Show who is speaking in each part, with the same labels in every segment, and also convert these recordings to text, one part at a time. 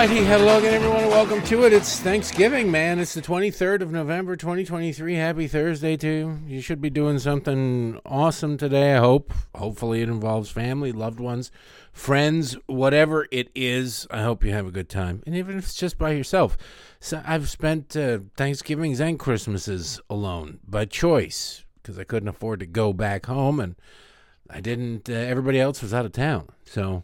Speaker 1: righty, hello again, everyone, welcome to it. It's Thanksgiving, man. It's the 23rd of November, 2023. Happy Thursday to you. You should be doing something awesome today, I hope. Hopefully, it involves family, loved ones, friends, whatever it is. I hope you have a good time. And even if it's just by yourself. So I've spent uh, Thanksgivings and Christmases alone by choice because I couldn't afford to go back home and I didn't, uh, everybody else was out of town. So,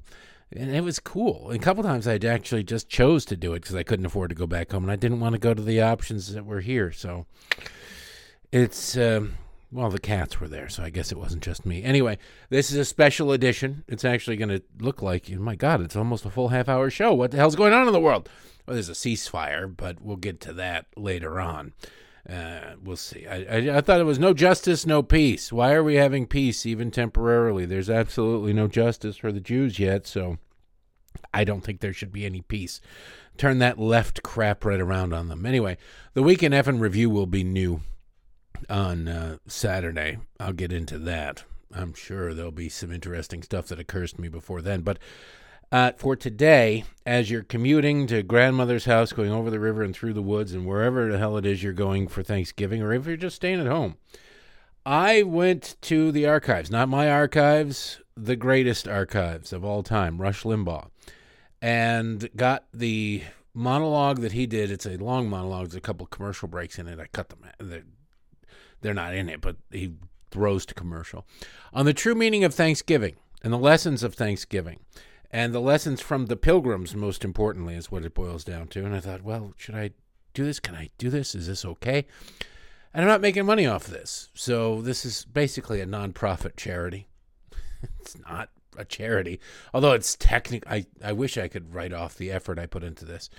Speaker 1: and it was cool. A couple times I actually just chose to do it because I couldn't afford to go back home, and I didn't want to go to the options that were here. So it's um, well, the cats were there, so I guess it wasn't just me. Anyway, this is a special edition. It's actually going to look like, oh my God, it's almost a full half hour show. What the hell's going on in the world? Well, there's a ceasefire, but we'll get to that later on. Uh, we'll see. I, I, I thought it was no justice, no peace. Why are we having peace even temporarily? There's absolutely no justice for the Jews yet, so I don't think there should be any peace. Turn that left crap right around on them. Anyway, the weekend F review will be new on uh, Saturday. I'll get into that. I'm sure there'll be some interesting stuff that occurs to me before then. But uh, for today, as you're commuting to grandmother's house, going over the river and through the woods, and wherever the hell it is you're going for Thanksgiving, or if you're just staying at home, I went to the archives, not my archives, the greatest archives of all time, Rush Limbaugh, and got the monologue that he did. It's a long monologue. There's a couple commercial breaks in it. I cut them. They're, they're not in it, but he throws to commercial on the true meaning of Thanksgiving and the lessons of Thanksgiving and the lessons from the pilgrims most importantly is what it boils down to and i thought well should i do this can i do this is this okay and i'm not making money off this so this is basically a nonprofit charity it's not a charity although it's technical I, I wish i could write off the effort i put into this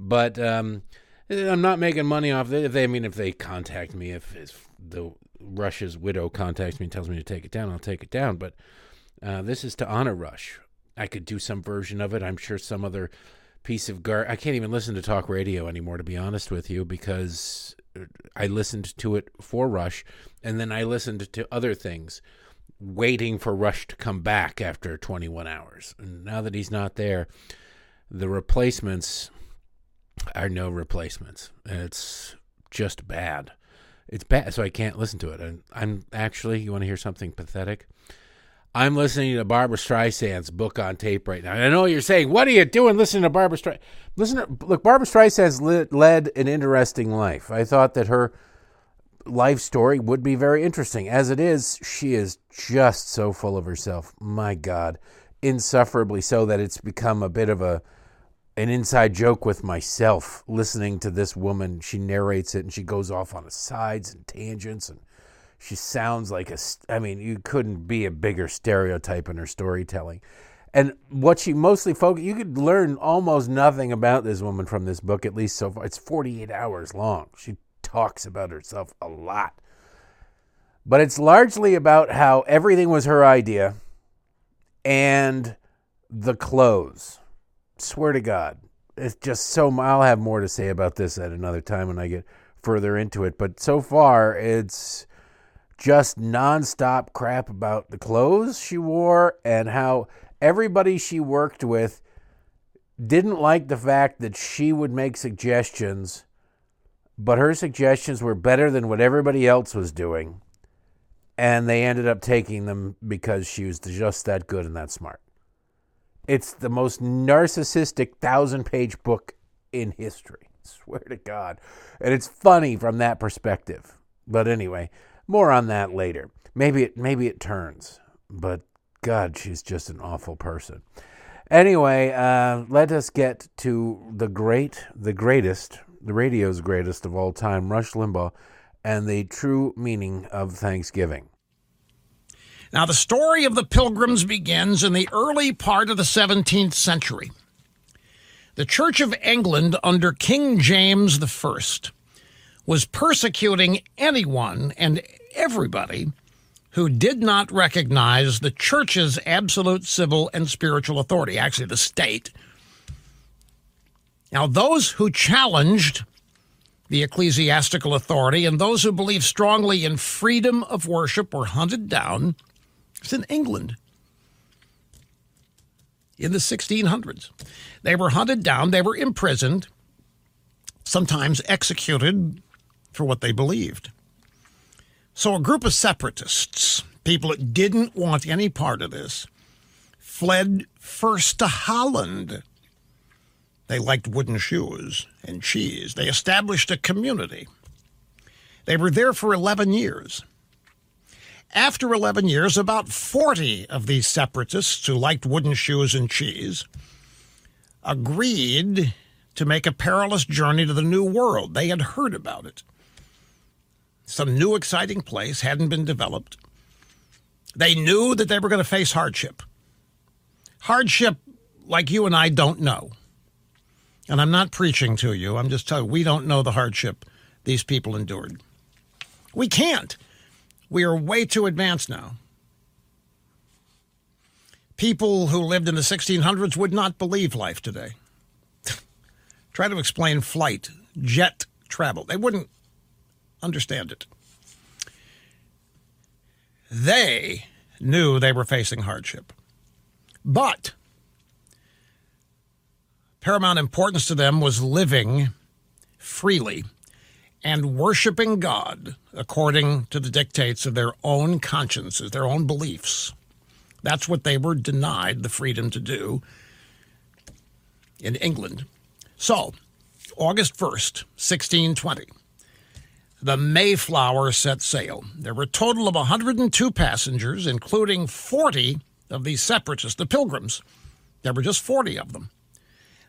Speaker 1: but um, i'm not making money off it if they I mean if they contact me if, if the rush's widow contacts me and tells me to take it down i'll take it down but uh, this is to honor rush I could do some version of it. I'm sure some other piece of gar. I can't even listen to talk radio anymore, to be honest with you, because I listened to it for Rush, and then I listened to other things, waiting for Rush to come back after 21 hours. And now that he's not there, the replacements are no replacements. It's just bad. It's bad, so I can't listen to it. And I'm actually, you want to hear something pathetic? I'm listening to Barbra Streisand's book on tape right now. And I know you're saying, "What are you doing listening to Barbra Streisand?" Listen, to, look, Barbra Streisand's led an interesting life. I thought that her life story would be very interesting. As it is, she is just so full of herself. My God, insufferably so that it's become a bit of a an inside joke with myself listening to this woman. She narrates it and she goes off on sides and tangents and she sounds like a i mean you couldn't be a bigger stereotype in her storytelling and what she mostly focus you could learn almost nothing about this woman from this book at least so far it's 48 hours long she talks about herself a lot. But it's largely about how everything was her idea and the clothes. Swear to god it's just so i'll have more to say about this at another time when i get further into it but so far it's just nonstop crap about the clothes she wore and how everybody she worked with didn't like the fact that she would make suggestions, but her suggestions were better than what everybody else was doing. And they ended up taking them because she was just that good and that smart. It's the most narcissistic thousand page book in history. Swear to God. And it's funny from that perspective. But anyway, more on that later. Maybe it maybe it turns, but God, she's just an awful person. Anyway, uh, let us get to the great, the greatest, the radio's greatest of all time, Rush Limbaugh, and the true meaning of Thanksgiving.
Speaker 2: Now, the story of the Pilgrims begins in the early part of the 17th century. The Church of England under King James I was persecuting anyone and everybody who did not recognize the church's absolute civil and spiritual authority, actually, the state. Now, those who challenged the ecclesiastical authority and those who believed strongly in freedom of worship were hunted down. It's in England in the 1600s. They were hunted down, they were imprisoned, sometimes executed for what they believed. So, a group of separatists, people that didn't want any part of this, fled first to Holland. They liked wooden shoes and cheese. They established a community. They were there for 11 years. After 11 years, about 40 of these separatists who liked wooden shoes and cheese agreed to make a perilous journey to the New World. They had heard about it. Some new exciting place hadn't been developed. They knew that they were going to face hardship. Hardship like you and I don't know. And I'm not preaching to you. I'm just telling you, we don't know the hardship these people endured. We can't. We are way too advanced now. People who lived in the 1600s would not believe life today. Try to explain flight, jet travel. They wouldn't understand it. They knew they were facing hardship. But paramount importance to them was living freely and worshiping God according to the dictates of their own consciences, their own beliefs. That's what they were denied the freedom to do in England. So, August 1st, 1620, the Mayflower set sail. There were a total of 102 passengers, including 40 of these separatists, the Pilgrims. There were just 40 of them.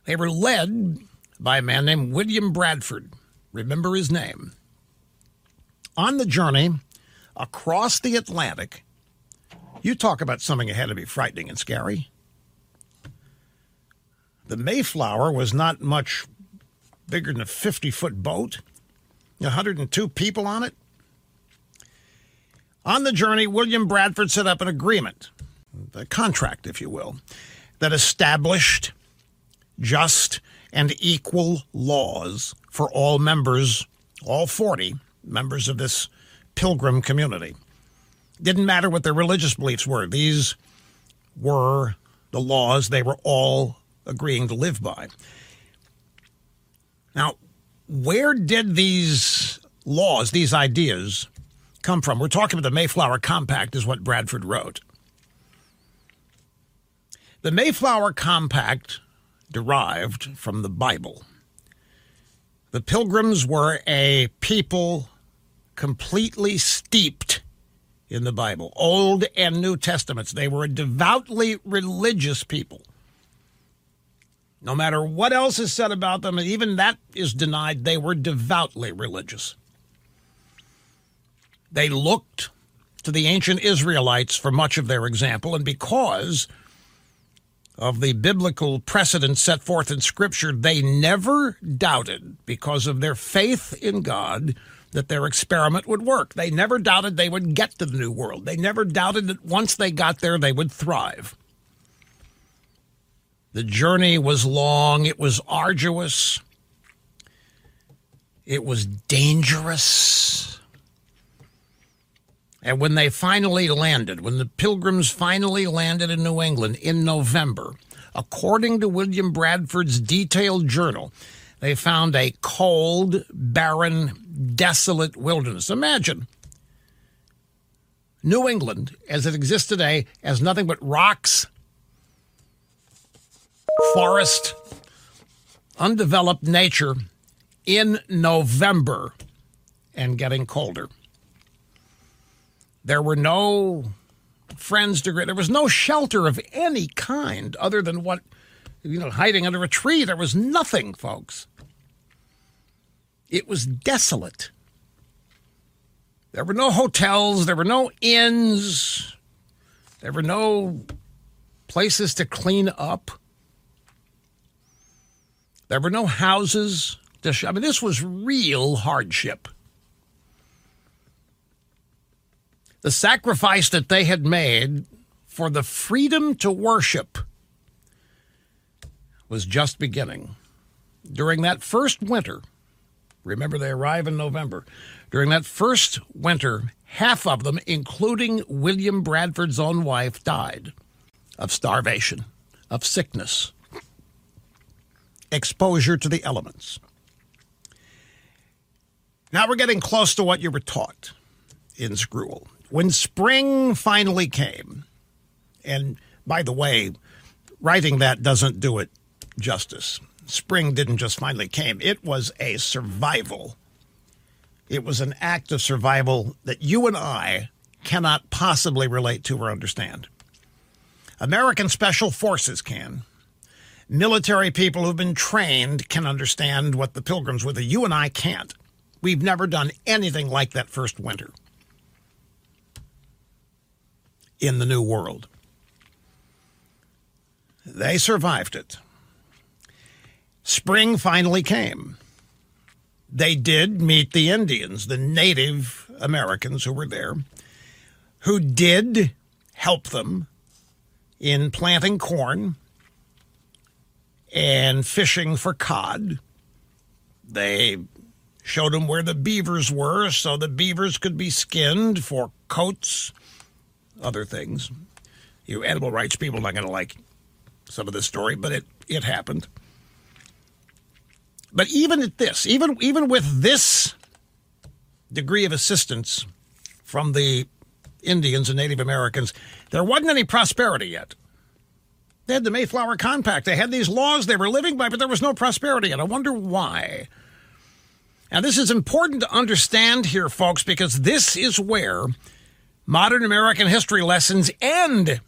Speaker 2: They were led by a man named William Bradford. Remember his name. On the journey across the Atlantic, you talk about something ahead to be frightening and scary. The Mayflower was not much bigger than a 50 foot boat, 102 people on it. On the journey, William Bradford set up an agreement, a contract, if you will, that established just and equal laws for all members, all 40 members of this pilgrim community. Didn't matter what their religious beliefs were, these were the laws they were all agreeing to live by. Now, where did these laws, these ideas, come from? We're talking about the Mayflower Compact, is what Bradford wrote. The Mayflower Compact derived from the Bible. The Pilgrims were a people completely steeped in the Bible, Old and New Testaments. They were a devoutly religious people. No matter what else is said about them, and even that is denied, they were devoutly religious. They looked to the ancient Israelites for much of their example, and because of the biblical precedent set forth in Scripture, they never doubted, because of their faith in God, that their experiment would work. They never doubted they would get to the New World. They never doubted that once they got there, they would thrive. The journey was long, it was arduous, it was dangerous. And when they finally landed, when the pilgrims finally landed in New England in November, according to William Bradford's detailed journal, they found a cold, barren, desolate wilderness. Imagine New England, as it exists today, as nothing but rocks forest, undeveloped nature in November and getting colder. There were no friends to greet. there was no shelter of any kind other than what you know hiding under a tree there was nothing folks it was desolate there were no hotels there were no inns there were no places to clean up there were no houses. To sh- I mean, this was real hardship. The sacrifice that they had made for the freedom to worship was just beginning. during that first winter, remember they arrive in November, during that first winter, half of them, including William Bradford's own wife, died of starvation, of sickness, exposure to the elements. Now we're getting close to what you were taught in school. When spring finally came, and by the way, writing that doesn't do it justice. Spring didn't just finally came, it was a survival. It was an act of survival that you and I cannot possibly relate to or understand. American Special Forces can. Military people who've been trained can understand what the pilgrims were. You and I can't. We've never done anything like that first winter in the New World. They survived it. Spring finally came. They did meet the Indians, the Native Americans who were there, who did help them in planting corn and fishing for cod. They showed them where the beavers were so the beavers could be skinned for coats, other things. You animal rights people are not going to like some of this story, but it, it happened. But even at this, even even with this degree of assistance from the Indians and Native Americans, there wasn't any prosperity yet. They had the Mayflower Compact. They had these laws they were living by, but there was no prosperity. And I wonder why. Now, this is important to understand here, folks, because this is where modern American history lessons end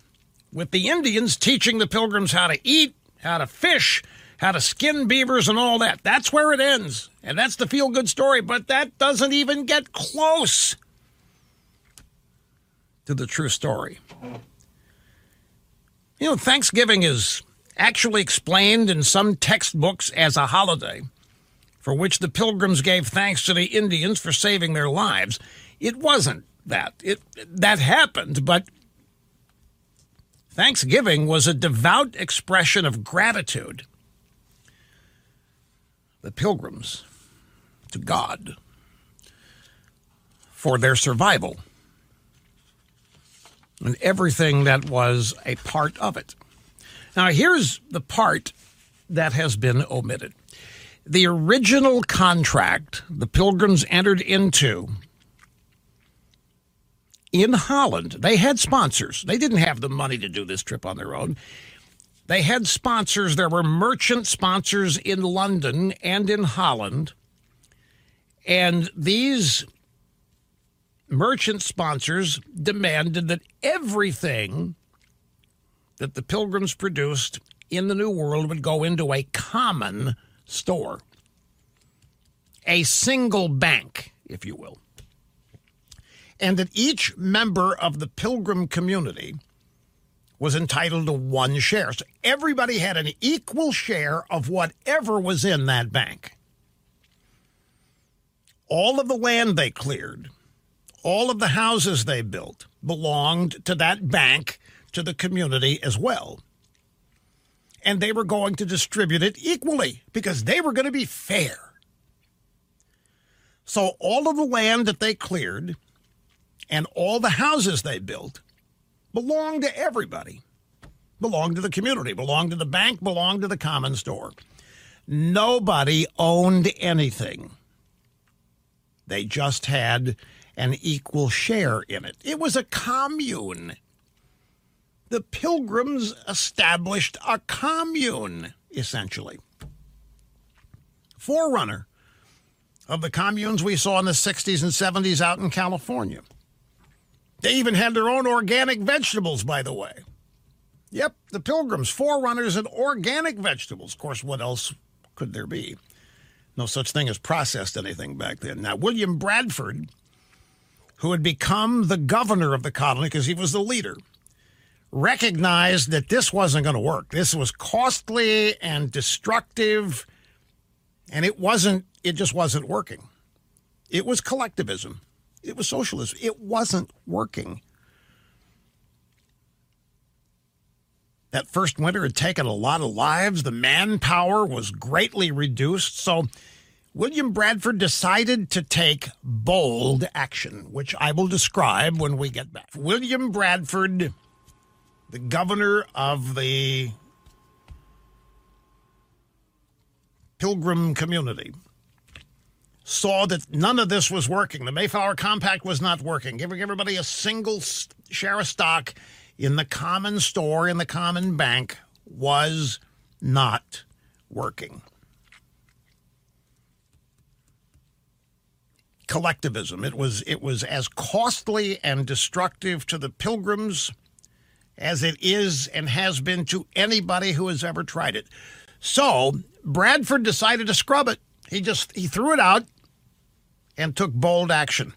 Speaker 2: with the Indians teaching the pilgrims how to eat, how to fish, how to skin beavers, and all that. That's where it ends. And that's the feel good story, but that doesn't even get close to the true story. You know, Thanksgiving is actually explained in some textbooks as a holiday for which the pilgrims gave thanks to the Indians for saving their lives. It wasn't that. It that happened, but Thanksgiving was a devout expression of gratitude. The pilgrims to God for their survival and everything that was a part of it. Now, here's the part that has been omitted. The original contract the Pilgrims entered into in Holland, they had sponsors. They didn't have the money to do this trip on their own. They had sponsors. There were merchant sponsors in London and in Holland. And these merchant sponsors demanded that everything that the pilgrims produced in the New World would go into a common store, a single bank, if you will. And that each member of the pilgrim community was entitled to one share. So everybody had an equal share of whatever was in that bank. All of the land they cleared all of the houses they built belonged to that bank, to the community as well. And they were going to distribute it equally because they were going to be fair. So all of the land that they cleared and all the houses they built belonged to everybody, belonged to the community, belonged to the bank, belonged to the common store. Nobody owned anything. They just had an equal share in it. It was a commune. The Pilgrims established a commune, essentially. Forerunner of the communes we saw in the 60s and 70s out in California. They even had their own organic vegetables, by the way. Yep, the Pilgrims, forerunners in organic vegetables. Of course, what else could there be? No such thing as processed anything back then. Now, William Bradford who had become the governor of the colony because he was the leader, recognized that this wasn't going to work. This was costly and destructive, and it wasn't, it just wasn't working. It was collectivism, it was socialism. It wasn't working. That first winter had taken a lot of lives. The manpower was greatly reduced. So William Bradford decided to take bold action, which I will describe when we get back. William Bradford, the governor of the Pilgrim community, saw that none of this was working. The Mayflower Compact was not working, giving everybody a single share of stock in the common store, in the common bank, was not working. Collectivism. It was it was as costly and destructive to the pilgrims as it is and has been to anybody who has ever tried it. So Bradford decided to scrub it. He just he threw it out and took bold action.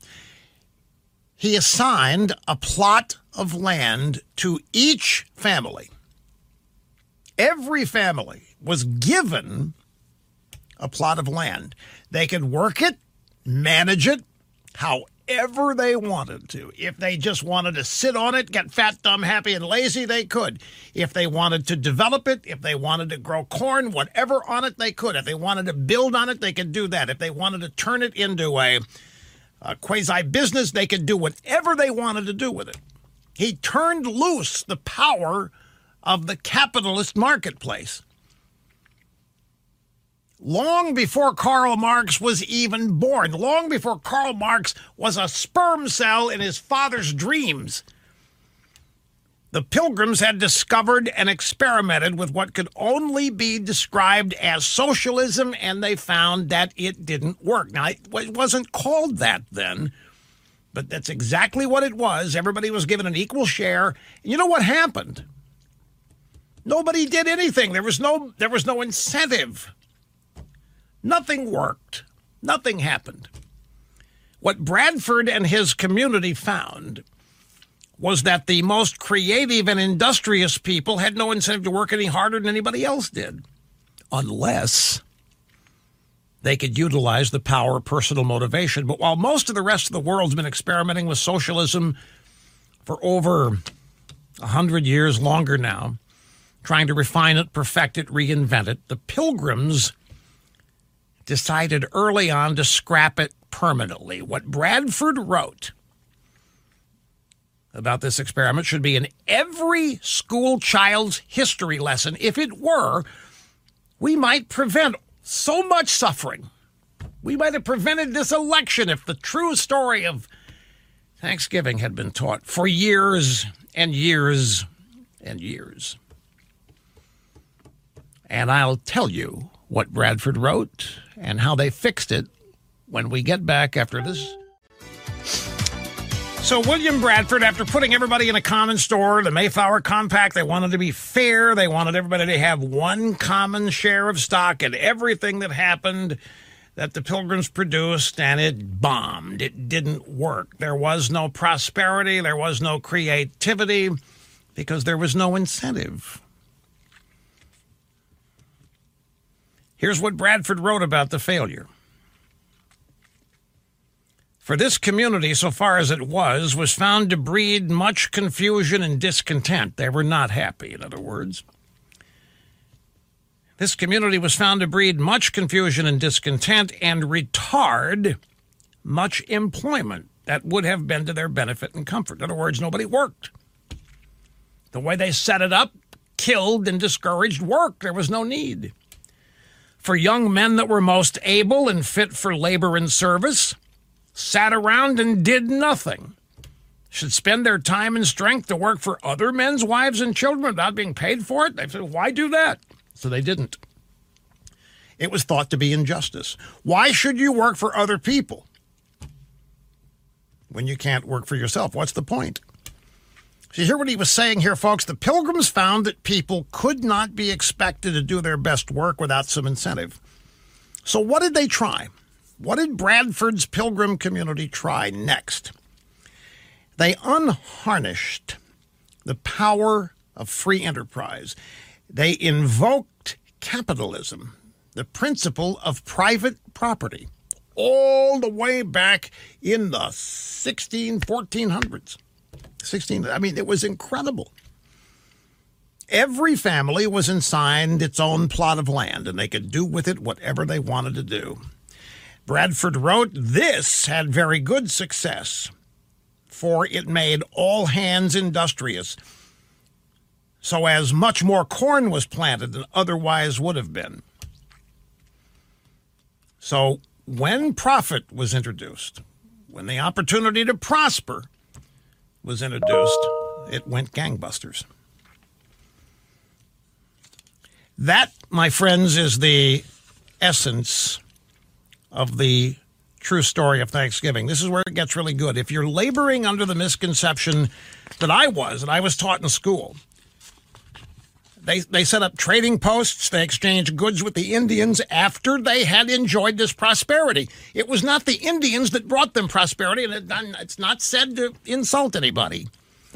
Speaker 2: He assigned a plot of land to each family. Every family was given a plot of land. They could work it, manage it however they wanted to. If they just wanted to sit on it, get fat, dumb, happy, and lazy, they could. If they wanted to develop it, if they wanted to grow corn, whatever on it, they could. If they wanted to build on it, they could do that. If they wanted to turn it into a, a quasi business, they could do whatever they wanted to do with it. He turned loose the power of the capitalist marketplace. Long before Karl Marx was even born, long before Karl Marx was a sperm cell in his father's dreams, the Pilgrims had discovered and experimented with what could only be described as socialism, and they found that it didn't work. Now, it wasn't called that then, but that's exactly what it was. Everybody was given an equal share. And you know what happened? Nobody did anything. There was no there was no incentive. Nothing worked. Nothing happened. What Bradford and his community found was that the most creative and industrious people had no incentive to work any harder than anybody else did, unless they could utilize the power of personal motivation. But while most of the rest of the world's been experimenting with socialism for over a hundred years longer now, trying to refine it, perfect it, reinvent it, the pilgrims decided early on to scrap it permanently. What Bradford wrote about this experiment should be in every school child's history lesson. If it were, we might prevent so much suffering. We might have prevented this election if the true story of Thanksgiving had been taught for years and years and years. And I'll tell you what Bradford wrote and how they fixed it when we get back after this. So, William Bradford, after putting everybody in a common store, the Mayflower Compact, they wanted to be fair. They wanted everybody to have one common share of stock in everything that happened that the Pilgrims produced, and it bombed. It didn't work. There was no prosperity, there was no creativity, because there was no incentive. Here's what Bradford wrote about the failure. For this community, so far as it was, was found to breed much confusion and discontent. They were not happy, in other words. This community was found to breed much confusion and discontent and retard much employment that would have been to their benefit and comfort. In other words, nobody worked. The way they set it up killed and discouraged work. There was no need. For young men that were most able and fit for labor and service, sat around and did nothing, should spend their time and strength to work for other men's wives and children without being paid for it? They said, why do that? So they didn't. It was thought to be injustice. Why should you work for other people when you can't work for yourself? What's the point? So you hear what he was saying here, folks? The pilgrims found that people could not be expected to do their best work without some incentive. So what did they try? What did Bradford's pilgrim community try next? They unharnessed the power of free enterprise. They invoked capitalism, the principle of private property, all the way back in the 16, 1400s. 16, I mean, it was incredible. every family was assigned its own plot of land and they could do with it whatever they wanted to do. Bradford wrote, This had very good success, for it made all hands industrious, so as much more corn was planted than otherwise would have been. So when profit was introduced, when the opportunity to prosper was introduced, it went gangbusters. That, my friends, is the essence of the true story of Thanksgiving. This is where it gets really good. If you're laboring under the misconception that I was, that I was taught in school, they, they set up trading posts. They exchanged goods with the Indians after they had enjoyed this prosperity. It was not the Indians that brought them prosperity, and it, it's not said to insult anybody.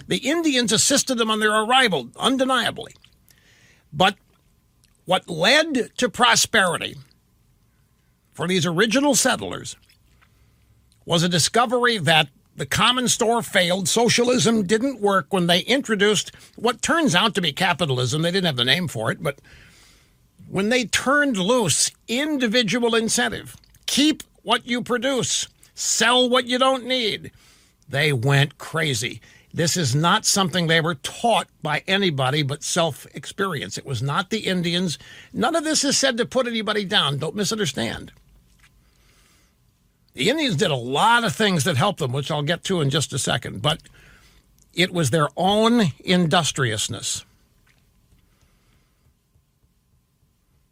Speaker 2: The Indians assisted them on their arrival, undeniably. But what led to prosperity for these original settlers was a discovery that the common store failed. Socialism didn't work when they introduced what turns out to be capitalism. They didn't have the name for it, but when they turned loose individual incentive, keep what you produce, sell what you don't need, they went crazy. This is not something they were taught by anybody but self experience. It was not the Indians. None of this is said to put anybody down. Don't misunderstand. The Indians did a lot of things that helped them, which I'll get to in just a second, but it was their own industriousness.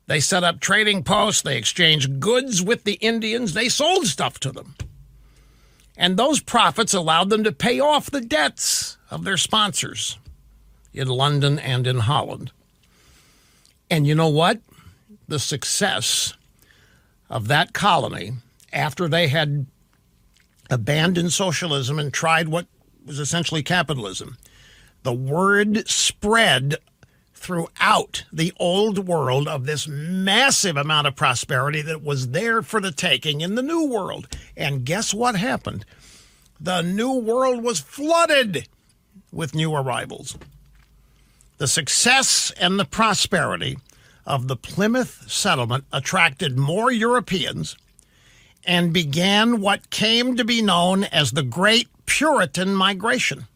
Speaker 2: They set up trading posts, they exchanged goods with the Indians, they sold stuff to them. And those profits allowed them to pay off the debts of their sponsors in London and in Holland. And you know what? The success of that colony after they had abandoned socialism and tried what was essentially capitalism. The word spread throughout the old world of this massive amount of prosperity that was there for the taking in the new world. And guess what happened? The new world was flooded with new arrivals. The success and the prosperity of the Plymouth settlement attracted more Europeans and began what came to be known as the Great Puritan Migration.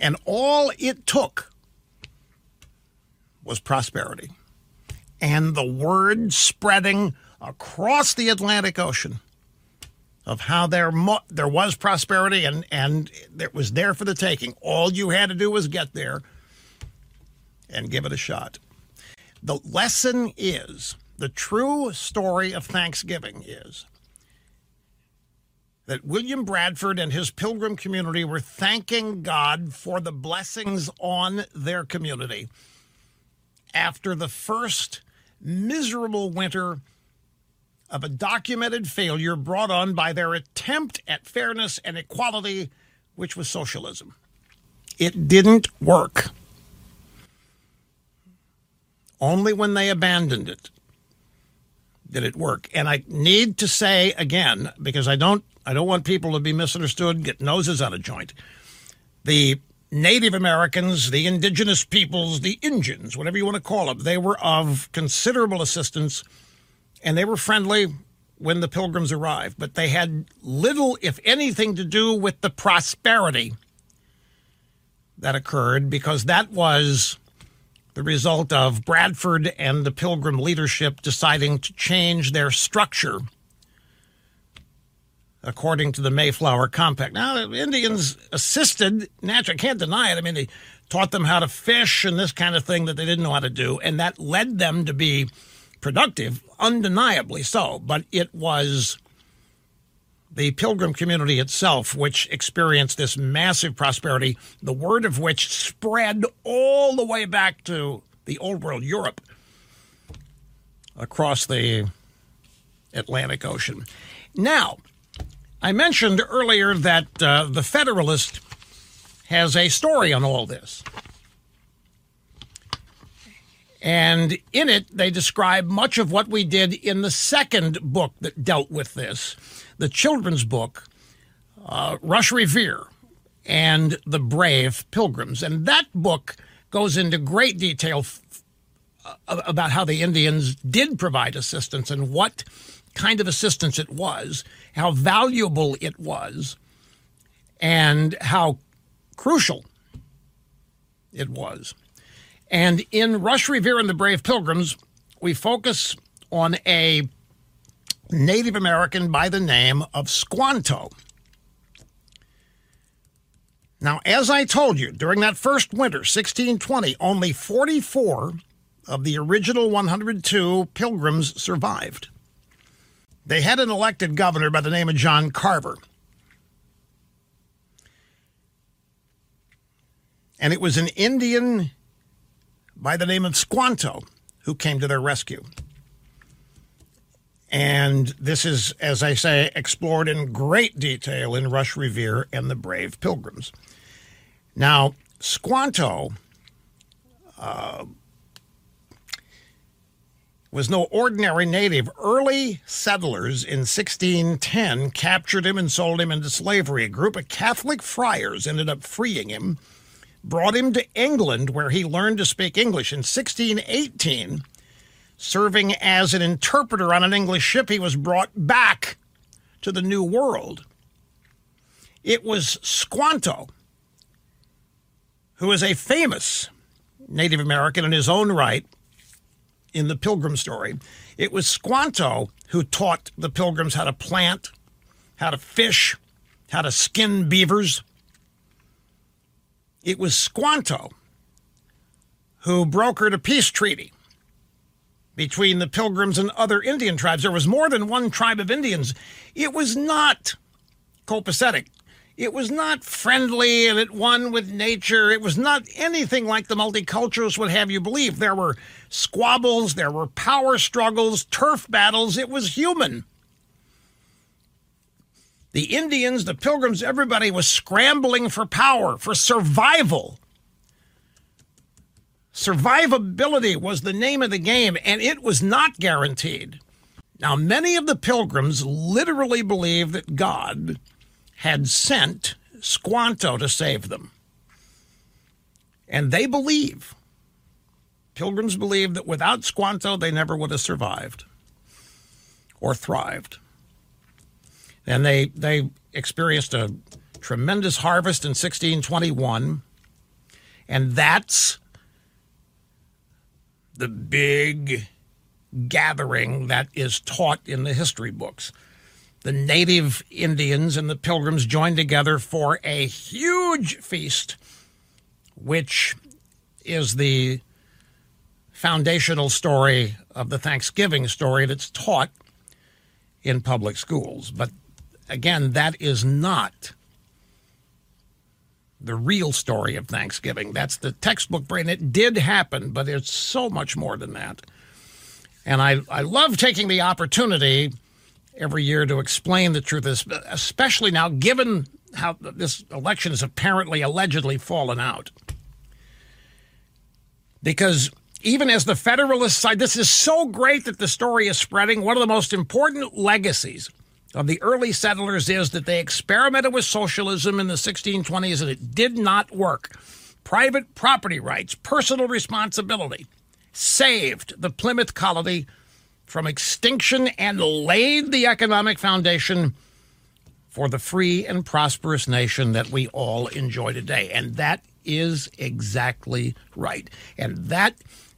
Speaker 2: And all it took was prosperity and the word spreading across the Atlantic Ocean of how there there was prosperity and and it was there for the taking. All you had to do was get there and give it a shot. The lesson is the true story of Thanksgiving is that William Bradford and his pilgrim community were thanking God for the blessings on their community after the first miserable winter of a documented failure brought on by their attempt at fairness and equality, which was socialism. It didn't work. Only when they abandoned it did it work. And I need to say again, because I don't I don't want people to be misunderstood, get noses out of joint. The Native Americans, the indigenous peoples, the Indians, whatever you want to call them, they were of considerable assistance and they were friendly when the pilgrims arrived, but they had little, if anything, to do with the prosperity that occurred because that was the result of Bradford and the Pilgrim leadership deciding to change their structure according to the Mayflower Compact. Now, the Indians assisted, naturally, can't deny it. I mean, they taught them how to fish and this kind of thing that they didn't know how to do, and that led them to be productive, undeniably so. But it was the pilgrim community itself, which experienced this massive prosperity, the word of which spread all the way back to the old world, Europe, across the Atlantic Ocean. Now, I mentioned earlier that uh, the Federalist has a story on all this. And in it, they describe much of what we did in the second book that dealt with this the children's book, uh, Rush Revere, and the Brave Pilgrims. And that book goes into great detail f- about how the Indians did provide assistance and what kind of assistance it was, how valuable it was, and how crucial it was. And in Rush Revere and the Brave Pilgrims, we focus on a Native American by the name of Squanto. Now, as I told you, during that first winter, 1620, only 44 of the original 102 pilgrims survived. They had an elected governor by the name of John Carver. And it was an Indian by the name of Squanto who came to their rescue. And this is, as I say, explored in great detail in Rush Revere and the Brave Pilgrims. Now, Squanto uh, was no ordinary native. Early settlers in 1610 captured him and sold him into slavery. A group of Catholic friars ended up freeing him brought him to England, where he learned to speak English. In 1618, serving as an interpreter on an English ship, he was brought back to the New World. It was Squanto, who is a famous Native American in his own right in the Pilgrim story. It was Squanto who taught the Pilgrims how to plant, how to fish, how to skin beavers it was Squanto who brokered a peace treaty between the Pilgrims and other Indian tribes. There was more than one tribe of Indians. It was not copacetic. It was not friendly and at one with nature. It was not anything like the multiculturalists would have you believe. There were squabbles, there were power struggles, turf battles. It was human. The Indians, the Pilgrims, everybody was scrambling for power, for survival. Survivability was the name of the game, and it was not guaranteed. Now, many of the Pilgrims literally believed that God had sent Squanto to save them. And they believe, Pilgrims believe that without Squanto, they never would have survived or thrived and they they experienced a tremendous harvest in 1621 and that's the big gathering that is taught in the history books. The native indians and the pilgrims joined together for a huge feast which is the foundational story of the thanksgiving story that's taught in public schools. But again, that is not the real story of Thanksgiving. That's the textbook brain. It did happen, but it's so much more than that. And I, I love taking the opportunity every year to explain the truth, especially now, given how this election has apparently, allegedly fallen out. Because even as the Federalist side, this is so great that the story is spreading. One of the most important legacies of the early settlers is that they experimented with socialism in the 1620s and it did not work. Private property rights, personal responsibility saved the Plymouth colony from extinction and laid the economic foundation for the free and prosperous nation that we all enjoy today. And that is exactly right. And that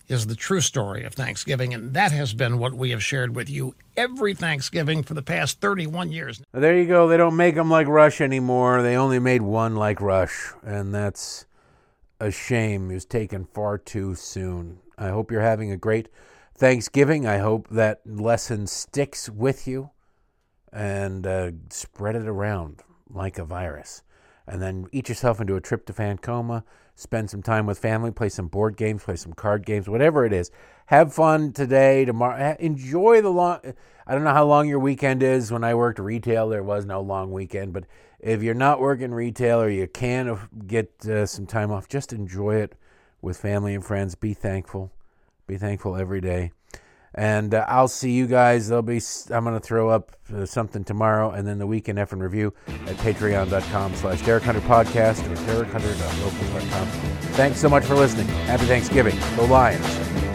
Speaker 2: is the true story of Thanksgiving, and that has been what we have shared with you every Thanksgiving for the past 31 years.
Speaker 1: There you go. They don't make them like Rush anymore. They only made one like Rush, and that's a shame. It was taken far too soon. I hope you're having a great Thanksgiving. I hope that lesson sticks with you and uh, spread it around like a virus. And then eat yourself into a tryptophan coma spend some time with family, play some board games, play some card games, whatever it is. Have fun today, tomorrow. Enjoy the long. I don't know how long your weekend is. When I worked retail, there was no long weekend. But if you're not working retail or you can get uh, some time off, just enjoy it with family and friends. Be thankful. Be thankful every day. And uh, I'll see you guys. There'll be I'm going to throw up uh, something tomorrow, and then the weekend F and review at patreon.com slash Derek Hunter Podcast or derekhunter.locals.com. Thanks so much for listening. Happy Thanksgiving. Go Lions.